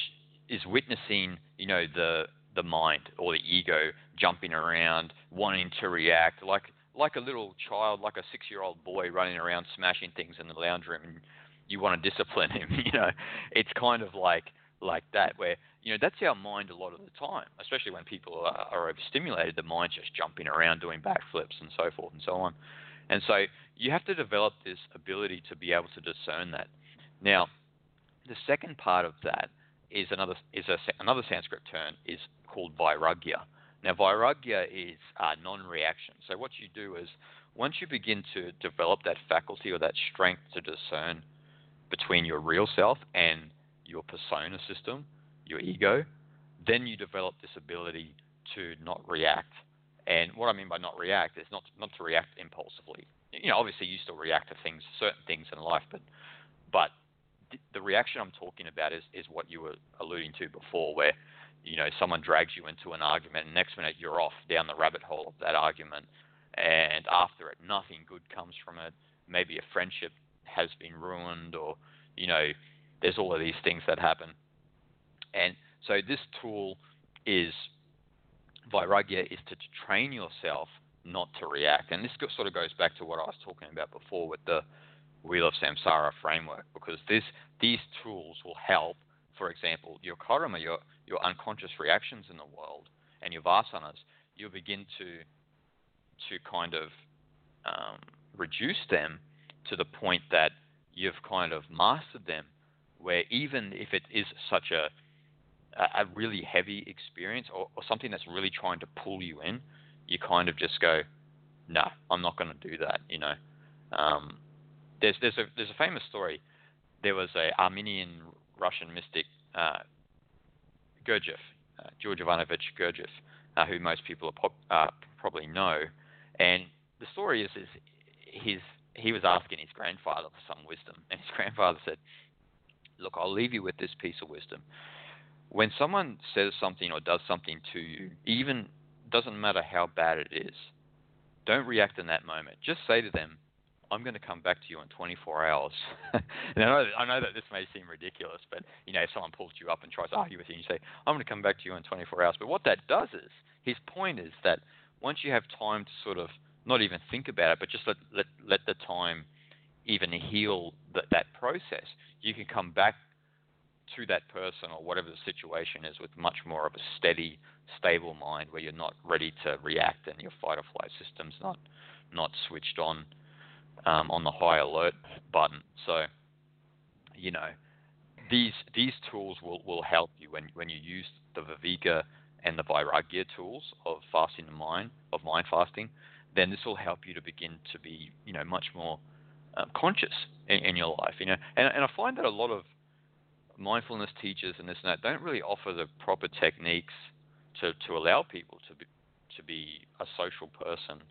is witnessing, you know, the the mind or the ego jumping around, wanting to react, like like a little child, like a six year old boy running around smashing things in the lounge room, and you want to discipline him. You know, it's kind of like like that where you know that's our mind a lot of the time, especially when people are, are overstimulated. The mind's just jumping around, doing backflips and so forth and so on. And so you have to develop this ability to be able to discern that. Now, the second part of that is another is a, another Sanskrit term is called vairagya. Now, vairagya is uh, non-reaction. So what you do is once you begin to develop that faculty or that strength to discern between your real self and your persona system, your ego, then you develop this ability to not react. And what I mean by not react is not not to react impulsively. You know, obviously you still react to things, certain things in life, but but the reaction I'm talking about is is what you were alluding to before, where you know someone drags you into an argument, and next minute you're off down the rabbit hole of that argument, and after it, nothing good comes from it. Maybe a friendship has been ruined, or you know, there's all of these things that happen. And so this tool is Vairagya is to train yourself not to react. And this sort of goes back to what I was talking about before with the Wheel of Samsara framework, because this these tools will help. For example, your karma, your your unconscious reactions in the world, and your vasanas, you'll begin to to kind of um, reduce them to the point that you've kind of mastered them, where even if it is such a a really heavy experience or, or something that's really trying to pull you in, you kind of just go, no, I'm not going to do that. You know, um, there's there's a there's a famous story. There was a Armenian Russian mystic, uh, Gurdjieff, uh, George Ivanovich Gurdjieff, uh, who most people uh, probably know, and the story is is his he was asking his grandfather for some wisdom, and his grandfather said, "Look, I'll leave you with this piece of wisdom. When someone says something or does something to you, even doesn't matter how bad it is, don't react in that moment. Just say to them, I'm going to come back to you in 24 hours. and I know, I know that this may seem ridiculous, but you know, if someone pulls you up and tries to argue with you, and you say, I'm going to come back to you in 24 hours. But what that does is, his point is that once you have time to sort of not even think about it, but just let let, let the time even heal that that process, you can come back to that person or whatever the situation is with much more of a steady, stable mind where you're not ready to react and your fight or flight system's not not switched on um, on the high alert button. So, you know, these these tools will, will help you when when you use the Viveka and the Vairagya tools of fasting the mind of mind fasting. Then this will help you to begin to be you know much more um, conscious in, in, your life. You know, and and I find that a lot of mindfulness teachers and this and that don't really offer the proper techniques to to allow people to be to be a social person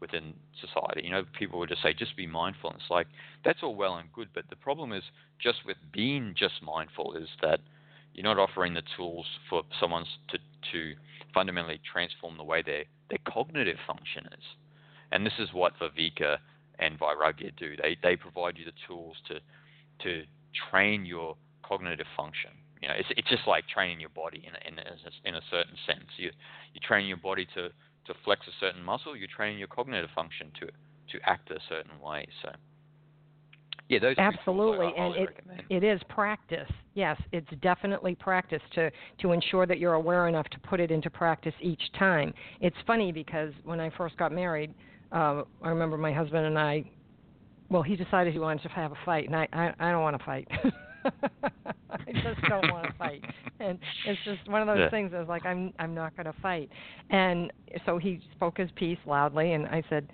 within society. You know, people would just say, just be mindful. And it's like, that's all well and good, but the problem is just with being just mindful is that you're not offering the tools for someone to, to fundamentally transform the way their, their cognitive function is. And this is what Viveka and Vairagya do. They, they provide you the tools to, to train your cognitive function. You know, it's, it's just like training your body in a, in a, in a certain sense. You, you train your body to to flex a certain muscle, you're training your cognitive function to to act a certain way. So, yeah, those absolutely, and it recommend. it is practice. Yes, it's definitely practice to to ensure that you're aware enough to put it into practice each time. It's funny because when I first got married, uh, I remember my husband and I. Well, he decided he wanted to have a fight, and I I, I don't want to fight. I just don't want to fight, and it's just one of those yeah. things. I was like, I'm I'm not going to fight, and so he spoke his piece loudly, and I said,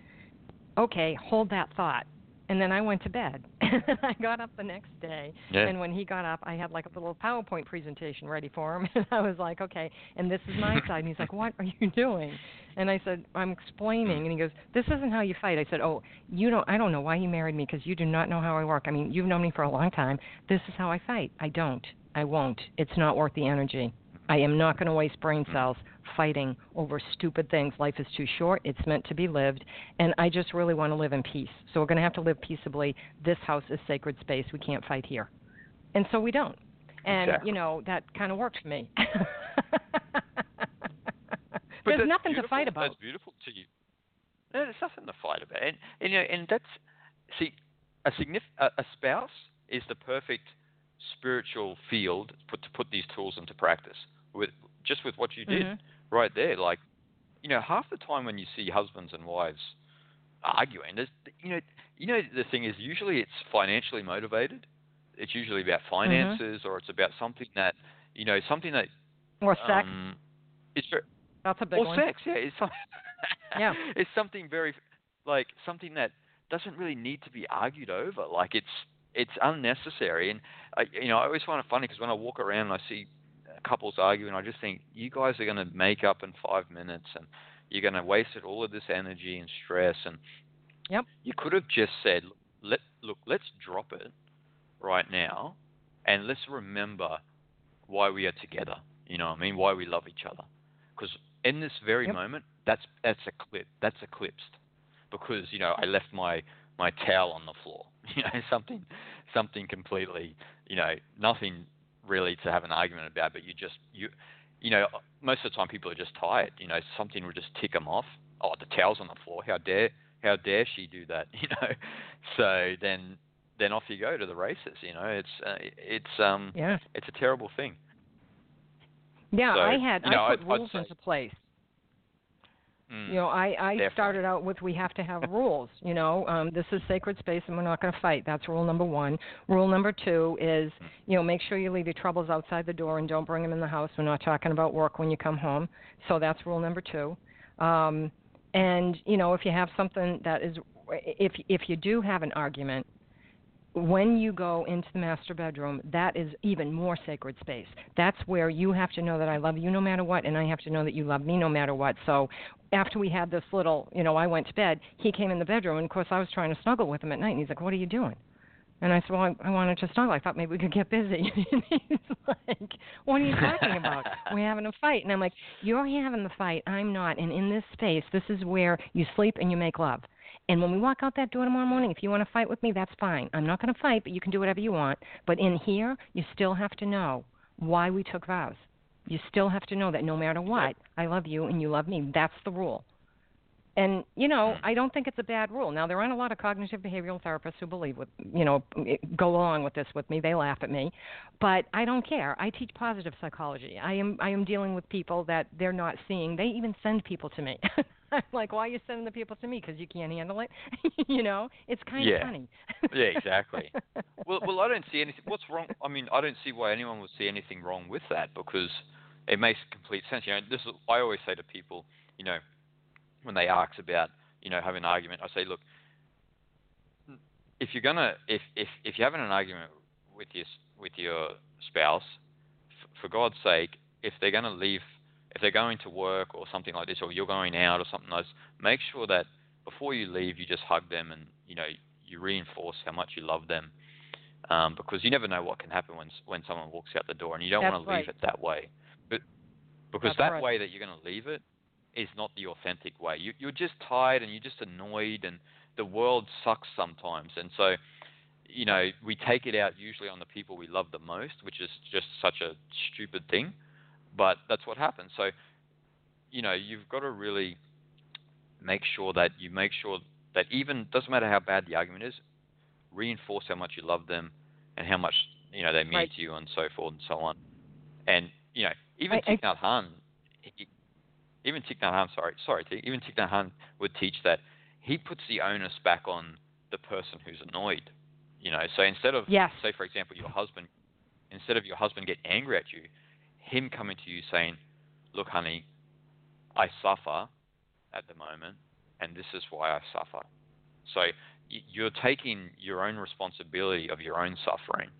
okay, hold that thought. And then I went to bed. I got up the next day. Yeah. And when he got up, I had like a little PowerPoint presentation ready for him. And I was like, okay, and this is my side. And he's like, what are you doing? And I said, I'm explaining. And he goes, this isn't how you fight. I said, oh, you don't. I don't know why you married me because you do not know how I work. I mean, you've known me for a long time. This is how I fight. I don't. I won't. It's not worth the energy. I am not going to waste brain cells fighting over stupid things. Life is too short. It's meant to be lived. And I just really want to live in peace. So we're going to have to live peaceably. This house is sacred space. We can't fight here. And so we don't. And, exactly. you know, that kind of worked for me. There's nothing to fight about. That's beautiful to you. No, there's nothing to fight about, and, and you know, and that's see, a signif- a, a spouse is the perfect spiritual field put to put these tools into practice with just with what you did Mhm. right there. Like, you know, half the time when you see husbands and wives arguing, there's, you know, you know, the thing is usually it's financially motivated. It's usually about Mm-hmm. finances, or it's about something that, you know, something that Or sex. um, it's very, That's a big or one. sex, yeah. It's some, Yeah. It's something very like something that doesn't really need to be argued over. Like it's it's unnecessary, and I, you know I always find it funny because when I walk around and I see couples arguing, I just think you guys are going to make up in five minutes, and you're going to waste all of this energy and stress. And Yep. you could have just said, let look, let's drop it right now, and let's remember why we are together. You know what I mean? Why we love each other. Because in this very Yep. moment, that's that's a clip. That's eclipsed because you know I left my my towel on the floor. You know something something completely you know nothing really to have an argument about. But you just you you know most of the time people are just tired. You know something will just tick them off. Oh, the towel's on the floor. How dare how dare she do that? You know. So then then off you go to the races. You know it's uh, it's um Yeah. it's a terrible thing. Yeah, So, I had you know, I put I'd- I'd rules say- into place. Mm. You know, I I Definitely. started out with we have to have rules. You know, um, this is sacred space, and we're not going to fight. That's rule number one. Rule number two is, you know, make sure you leave your troubles outside the door and don't bring them in the house. We're not talking about work when you come home. So that's rule number two. Um, and you know, if you have something that is, if if you do have an argument, when you go into the master bedroom, that is even more sacred space. That's where you have to know that I love you no matter what, and I have to know that you love me no matter what. So after we had this little, you know, I went to bed, he came in the bedroom, and of course I was trying to snuggle with him at night, and he's like, What are you doing? And I said, Well, I, I wanted to snuggle. I thought maybe we could get busy. and he's like, What are you talking about? We're having a fight. And I'm like, You're having the fight. I'm not. And in this space, this is where you sleep and you make love. And when we walk out that door tomorrow morning, if you want to fight with me, that's fine. I'm not going to fight, but you can do whatever you want. But in here, you still have to know why we took vows. You still have to know that no matter what, I love you and you love me. That's the rule. And you know, mm. I don't think it's a bad rule. Now there aren't a lot of cognitive behavioral therapists who believe with you know go along with this with me. They laugh at me, but I don't care. I teach positive psychology. I am I am dealing with people that they're not seeing. They even send people to me. I'm like, why are you sending the people to me? Because you can't handle it. you know, it's kind Yeah. of funny. Yeah, exactly. well, well, I don't see anything. What's wrong? I mean, I don't see why anyone would see anything wrong with that because it makes complete sense. You know, this is I always say to people, you know, when they ask about, you know, having an argument, I say, look, if you're gonna, if if if you're having an argument with your with your spouse, f- for God's sake, if they're gonna leave, if they're going to work or something like this, or you're going out or something this, make sure that before you leave, you just hug them and you know you reinforce how much you love them, um, because you never know what can happen when when someone walks out the door, and you don't want to leave right. it that way. But because That's that right. way that you're going to leave it is not the authentic way. You, you're just tired and you're just annoyed, and the world sucks sometimes, and so. You know, we take it out usually on the people we love the most, which is just such a stupid thing, but that's what happens. So, you know, you've got to really make sure that you make sure that even doesn't matter how bad the argument is, reinforce how much you love them and how much you know they mean Right. to you and so forth and so on. And you know, even I- Thich Nhat Hanh, he- even Thich Nhat Hanh, sorry, sorry, even Thich Nhat Hanh would teach that he puts the onus back on the person who's annoyed. You know, so instead of Yes. say for example your husband, instead of your husband getting angry at you, him coming to you saying, "Look, honey, I suffer at the moment, and this is why I suffer." So you're taking your own responsibility of your own suffering,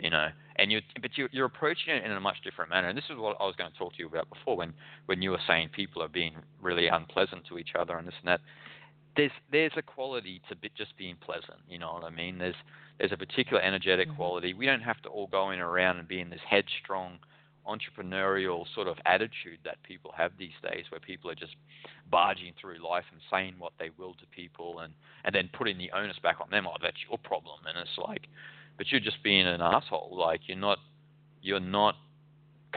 you know, and you but you're, you're approaching it in a much different manner. And this is what I was going to talk to you about before, when when you were saying people are being really unpleasant to each other and this and that. There's there's a quality to be, just being pleasant, you know what I mean? There's there's a particular energetic Mhm. quality. We don't have to all go in around and be in this headstrong entrepreneurial sort of attitude that people have these days where people are just barging through life and saying what they will to people and and then putting the onus back on them oh that's your problem and it's like but you're just being an asshole like you're not you're not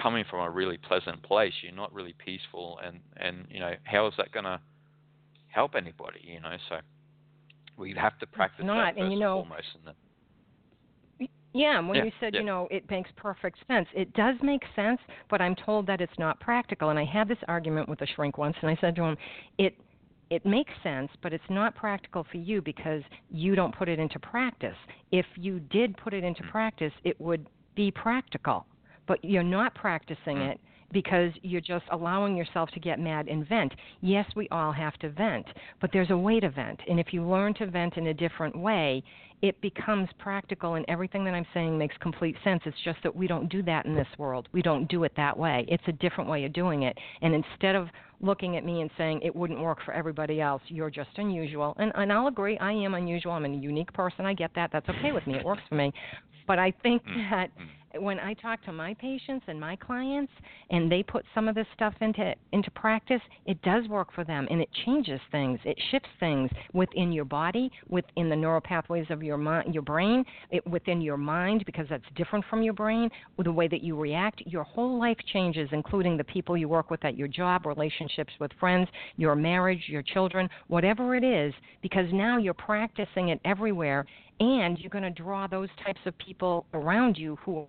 coming from a really pleasant place you're not really peaceful and and you know how is that going to help anybody you know so we have to practice not, that and you know- foremost and then Yeah, when Yeah, you said, yeah. you know, it makes perfect sense. It does make sense, but I'm told that it's not practical. And I had this argument with a shrink once, and I said to him, it it makes sense, but it's not practical for you because you don't put it into practice. If you did put it into Mm. practice, it would be practical. But you're not practicing Mm. it because you're just allowing yourself to get mad and vent. Yes, we all have to vent, but there's a way to vent. And if you learn to vent in a different way, it becomes practical and everything that I'm saying makes complete sense. It's just that we don't do that in this world. We don't do it that way. It's a different way of doing it. And instead of looking at me and saying it wouldn't work for everybody else, you're just unusual. And and I'll agree, I am unusual. I'm a unique person. I get that. That's okay with me. It works for me. But I think Mm, that mm. When I talk to my patients and my clients and they put some of this stuff into into practice, it does work for them and it changes things. It shifts things within your body, within the neural pathways of your mind, your brain, it, within your mind because that's different from your brain, the way that you react. Your whole life changes, including the people you work with at your job, relationships with friends, your marriage, your children, whatever it is, because now you're practicing it everywhere and you're going to draw those types of people around you who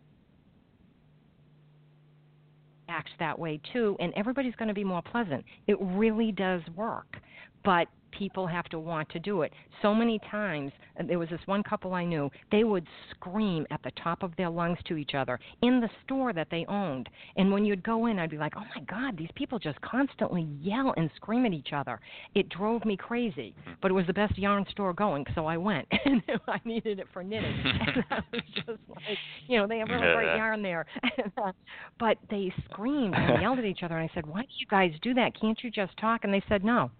act that way too and everybody's going to be more pleasant. It really does work. But people have to want to do it. So many times uh, there was this one couple i knew they would scream at the top of their lungs to each other in the store that they owned. And when you'd go in i'd be like oh my god these people just constantly yell and scream at each other. It drove me crazy hmm. but it was the best yarn store going so i went. And i needed it for knitting. And i was just like you know they have really great yarn there. But they screamed and yelled at each other and i said why do you guys do that? Can't you just talk? And they said no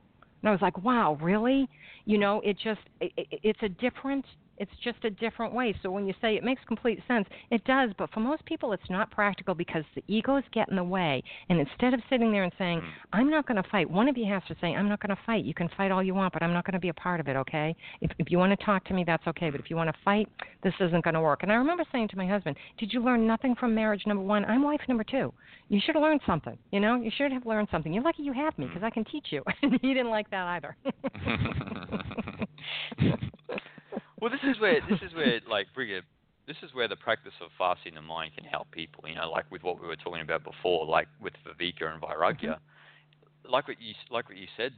and i was like wow really? You know, it just it, it's a different it's just a different way. So when you say it makes complete sense, it does. But for most people, it's not practical because the egos get in the way. And instead of sitting there and saying, Hmm. "I'm not going to fight," one of you has to say, "I'm not going to fight. You can fight all you want, but I'm not going to be a part of it." Okay? If if you want to talk to me, that's okay. But if you want to fight, this isn't going to work. And I remember saying to my husband, "Did you learn nothing from marriage number one? I'm wife number two. You should have learned something. You know, you should have learned something. You're lucky you have me because I can teach you." and he didn't like that either. well, this is where this is where like Brigitte, this is where the practice of fasting the mind can help people. You know, like with what we were talking about before, like with Viveka and Vairagya. Like what you like what you said,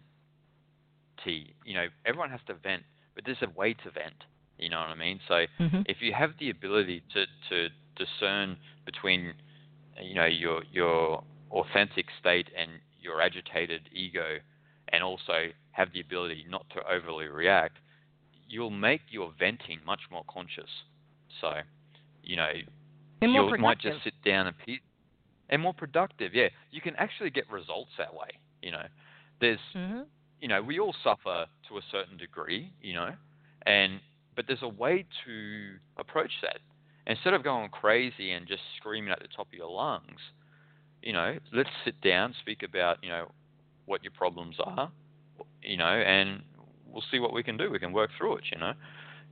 T. You know, everyone has to vent, but there's a way to vent. You know what I mean? So Mhm. if you have the ability to to discern between, you know, your your authentic state and your agitated ego, and also have the ability not to overly react, you'll make your venting much more conscious. So, you know, you might just sit down and pe- and more productive. Yeah, you can actually get results that way. You know, there's hmm you know we all suffer to a certain degree. You know, and but there's a way to approach that. Instead of going crazy and just screaming at the top of your lungs, you know, let's sit down, speak about you know what your problems are, you know, and we'll see what we can do. We can work through it. You know,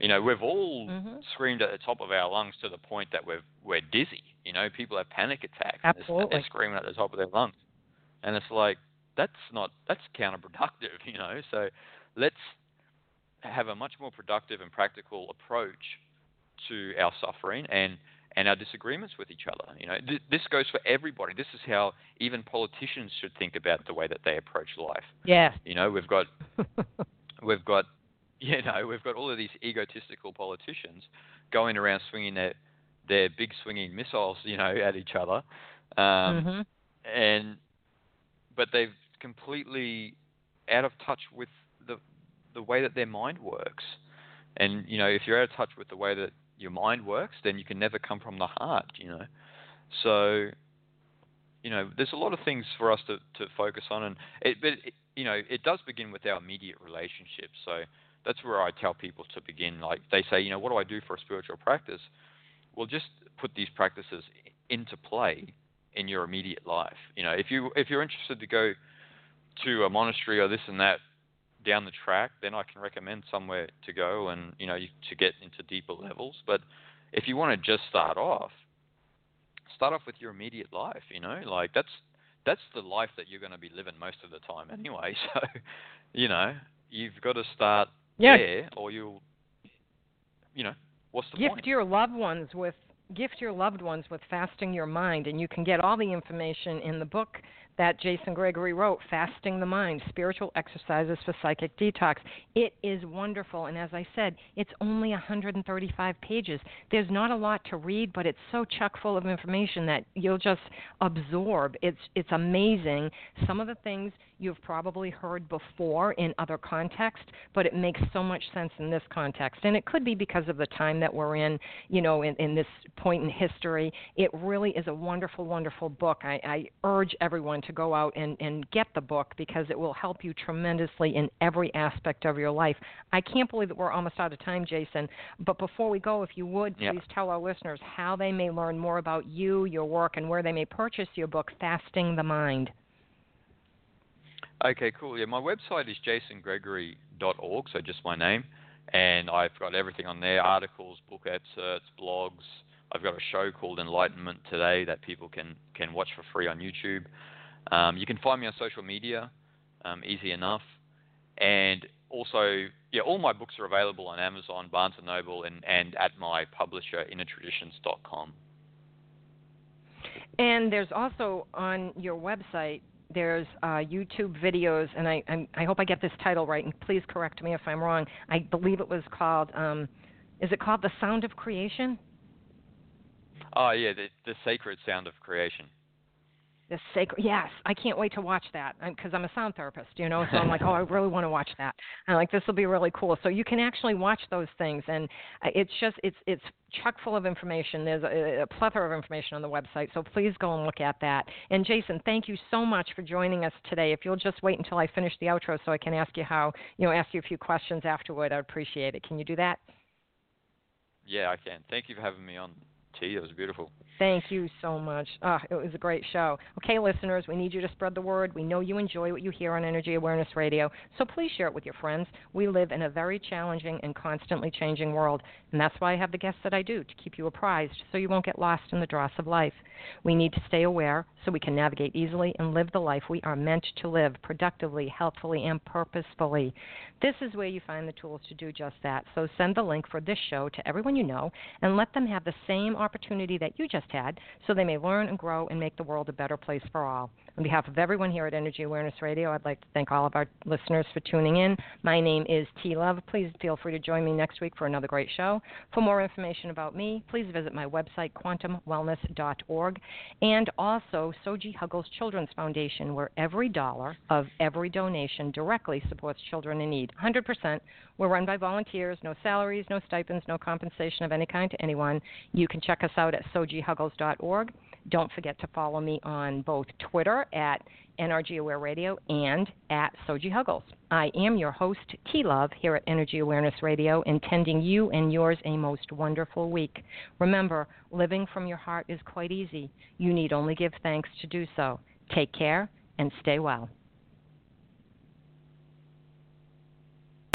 you know we've all Mhm. screamed at the top of our lungs to the point that we're we're dizzy. You know, people have panic attacks. and they're- Absolutely. They're screaming at the top of their lungs, and it's like that's not that's counterproductive. You know, so let's have a much more productive and practical approach to our suffering and and our disagreements with each other. You know, th- this goes for everybody. This is how even politicians should think about the way that they approach life. Yes. You know, we've got we've got you know we've got all of these egotistical politicians going around swinging their their big swinging missiles you know at each other. Um, hmm and but they've completely out of touch with the the way that their mind works. And you know if you're out of touch with the way that your mind works then you can never come from the heart you know. So you know there's a lot of things for us to to focus on and it but it, you know it does begin with our immediate relationships so that's where I tell people to begin like they say you know what do I do for a spiritual practice well just put these practices into play in your immediate life. You know, if you if you're interested to go to a monastery or this and that down the track, then I can recommend somewhere to go and you know you, to get into deeper levels. But if you want to just start off, start off with your immediate life. You know, like that's that's the life that you're going to be living most of the time anyway. So, you know, you've got to start Yeah. there, or you'll, you know, what's the gift point? your loved ones with gift your loved ones with fasting your mind and you can get all the information in the book that Jason Gregory wrote Fasting the Mind Spiritual Exercises for Psychic Detox. It is wonderful and as I said it's only 135 pages. There's not a lot to read but it's so chock full of information that you'll just absorb. It's it's amazing. Some of the things you've probably heard before in other contexts, but it makes so much sense in this context. And it could be because of the time that we're in, you know, in, in this point in history. It really is a wonderful, wonderful book. I, I urge everyone to go out and, and get the book because it will help you tremendously in every aspect of your life. I can't believe that we're almost out of time, Jason. But before we go, if you would, Yeah. please tell our listeners how they may learn more about you, your work, and where they may purchase your book, Fasting the Mind. Okay, cool. Yeah, my website is jasongregory.org, so just my name, and I've got everything on there: articles, book excerpts, blogs. I've got a show called Enlightenment Today that people can can watch for free on YouTube. Um, you can find me on social media, um, easy enough, and also, yeah, all my books are available on Amazon, Barnes and Noble, and and at my publisher, InnerTraditions.com. And there's also on your website there's uh, YouTube videos, and I I'm, I hope I get this title right, and please correct me if I'm wrong. I believe it was called. Um, is it called The Sound of Creation? Oh yeah, the the sacred sound of creation. This sacred yes i can't wait to watch that because i'm a sound therapist you know so i'm like oh i really want to watch that. And I'm like this will be really cool. So you can actually watch those things and uh, it's just it's it's chock full of information. There's a, a plethora of information on the website so please go and look at that. And jason thank you so much for joining us today. If you'll just wait until i finish the outro so i can ask you how you know ask you a few questions afterward i'd appreciate it. Can you do that? Yeah i can. Thank you for having me on It was beautiful. Thank you so much. Oh, it was a great show. Okay, listeners, we need you to spread the word. We know you enjoy what you hear on Energy Awareness Radio, so please share it with your friends. We live in a very challenging and constantly changing world, and that's why I have the guests that I do to keep you apprised so you won't get lost in the dross of life. We need to stay aware so we can navigate easily and live the life we are meant to live productively, healthfully, and purposefully. This is where you find the tools to do just that. So send the link for this show to everyone you know and let them have the same opportunity that you just had so they may learn and grow and make the world a better place for all. On behalf of everyone here at Energy Awareness Radio, I'd like to thank all of our listeners for tuning in. My name is T Love. Please feel free to join me next week for another great show. For more information about me, please visit my website, quantumwellness.org, and also Soji Huggles Children's Foundation, where every dollar of every donation directly supports children in need. 100%. We're run by volunteers, no salaries, no stipends, no compensation of any kind to anyone. You can check us out at sojihuggles.org. Don't forget to follow me on both Twitter at NRG Aware Radio and at Soji Huggles. I am your host, T Love, here at Energy Awareness Radio, intending you and yours a most wonderful week. Remember, living from your heart is quite easy. You need only give thanks to do so. Take care and stay well.